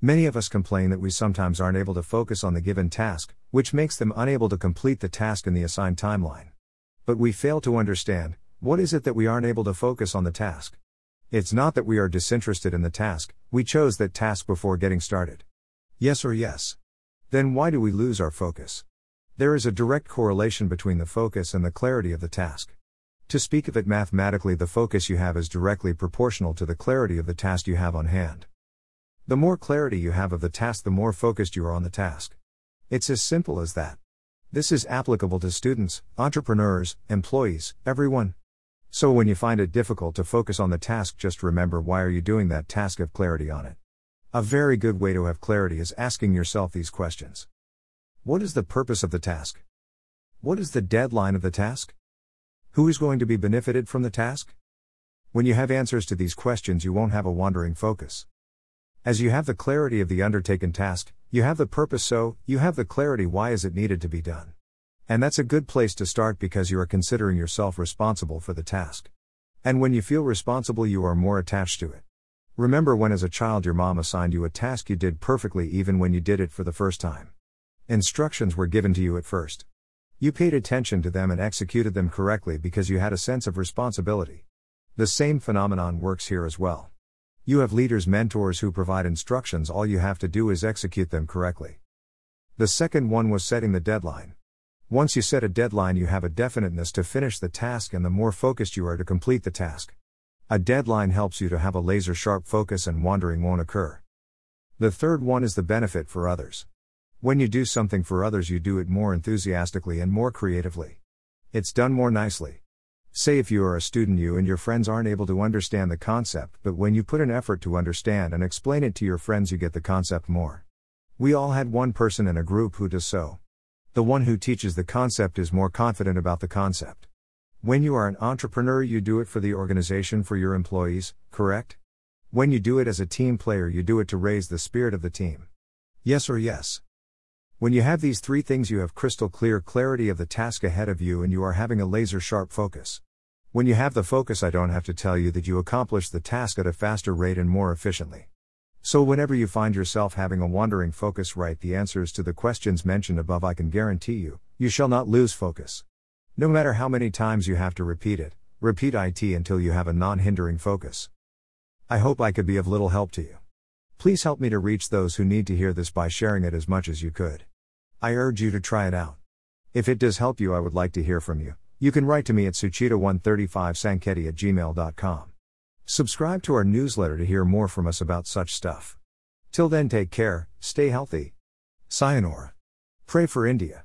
Many of us complain that we sometimes aren't able to focus on the given task, which makes them unable to complete the task in the assigned timeline. But we fail to understand what is it that we aren't able to focus on the task? It's not that we are disinterested in the task, we chose that task before getting started. Yes or yes? Then why do we lose our focus? There is a direct correlation between the focus and the clarity of the task. To speak of it mathematically, the focus you have is directly proportional to the clarity of the task you have on hand. The more clarity you have of the task, the more focused you are on the task. It's as simple as that. This is applicable to students, entrepreneurs, employees, everyone. So when you find it difficult to focus on the task, just remember why are you doing that task of clarity on it. A very good way to have clarity is asking yourself these questions. What is the purpose of the task? What is the deadline of the task? Who is going to be benefited from the task? When you have answers to these questions, you won't have a wandering focus. As you have the clarity of the undertaken task, you have the purpose, so, you have the clarity why is it needed to be done. And that's a good place to start because you are considering yourself responsible for the task. And when you feel responsible, you are more attached to it. Remember when, as a child, your mom assigned you a task you did perfectly even when you did it for the first time. Instructions were given to you at first. You paid attention to them and executed them correctly because you had a sense of responsibility. The same phenomenon works here as well. You have leaders, mentors who provide instructions, all you have to do is execute them correctly. The second one was setting the deadline. Once you set a deadline, you have a definiteness to finish the task, and the more focused you are to complete the task. A deadline helps you to have a laser sharp focus, and wandering won't occur. The third one is the benefit for others. When you do something for others, you do it more enthusiastically and more creatively. It's done more nicely. Say if you are a student, you and your friends aren't able to understand the concept, but when you put an effort to understand and explain it to your friends, you get the concept more. We all had one person in a group who does so. The one who teaches the concept is more confident about the concept. When you are an entrepreneur, you do it for the organization, for your employees, correct? When you do it as a team player, you do it to raise the spirit of the team. Yes or yes? When you have these three things, you have crystal clear clarity of the task ahead of you and you are having a laser sharp focus. When you have the focus, I don't have to tell you that you accomplish the task at a faster rate and more efficiently. So, whenever you find yourself having a wandering focus, write the answers to the questions mentioned above. I can guarantee you, you shall not lose focus. No matter how many times you have to repeat it, repeat IT until you have a non hindering focus. I hope I could be of little help to you. Please help me to reach those who need to hear this by sharing it as much as you could. I urge you to try it out. If it does help you, I would like to hear from you. You can write to me at suchita135sanketi at gmail.com. Subscribe to our newsletter to hear more from us about such stuff. Till then, take care, stay healthy. Sayonara. Pray for India.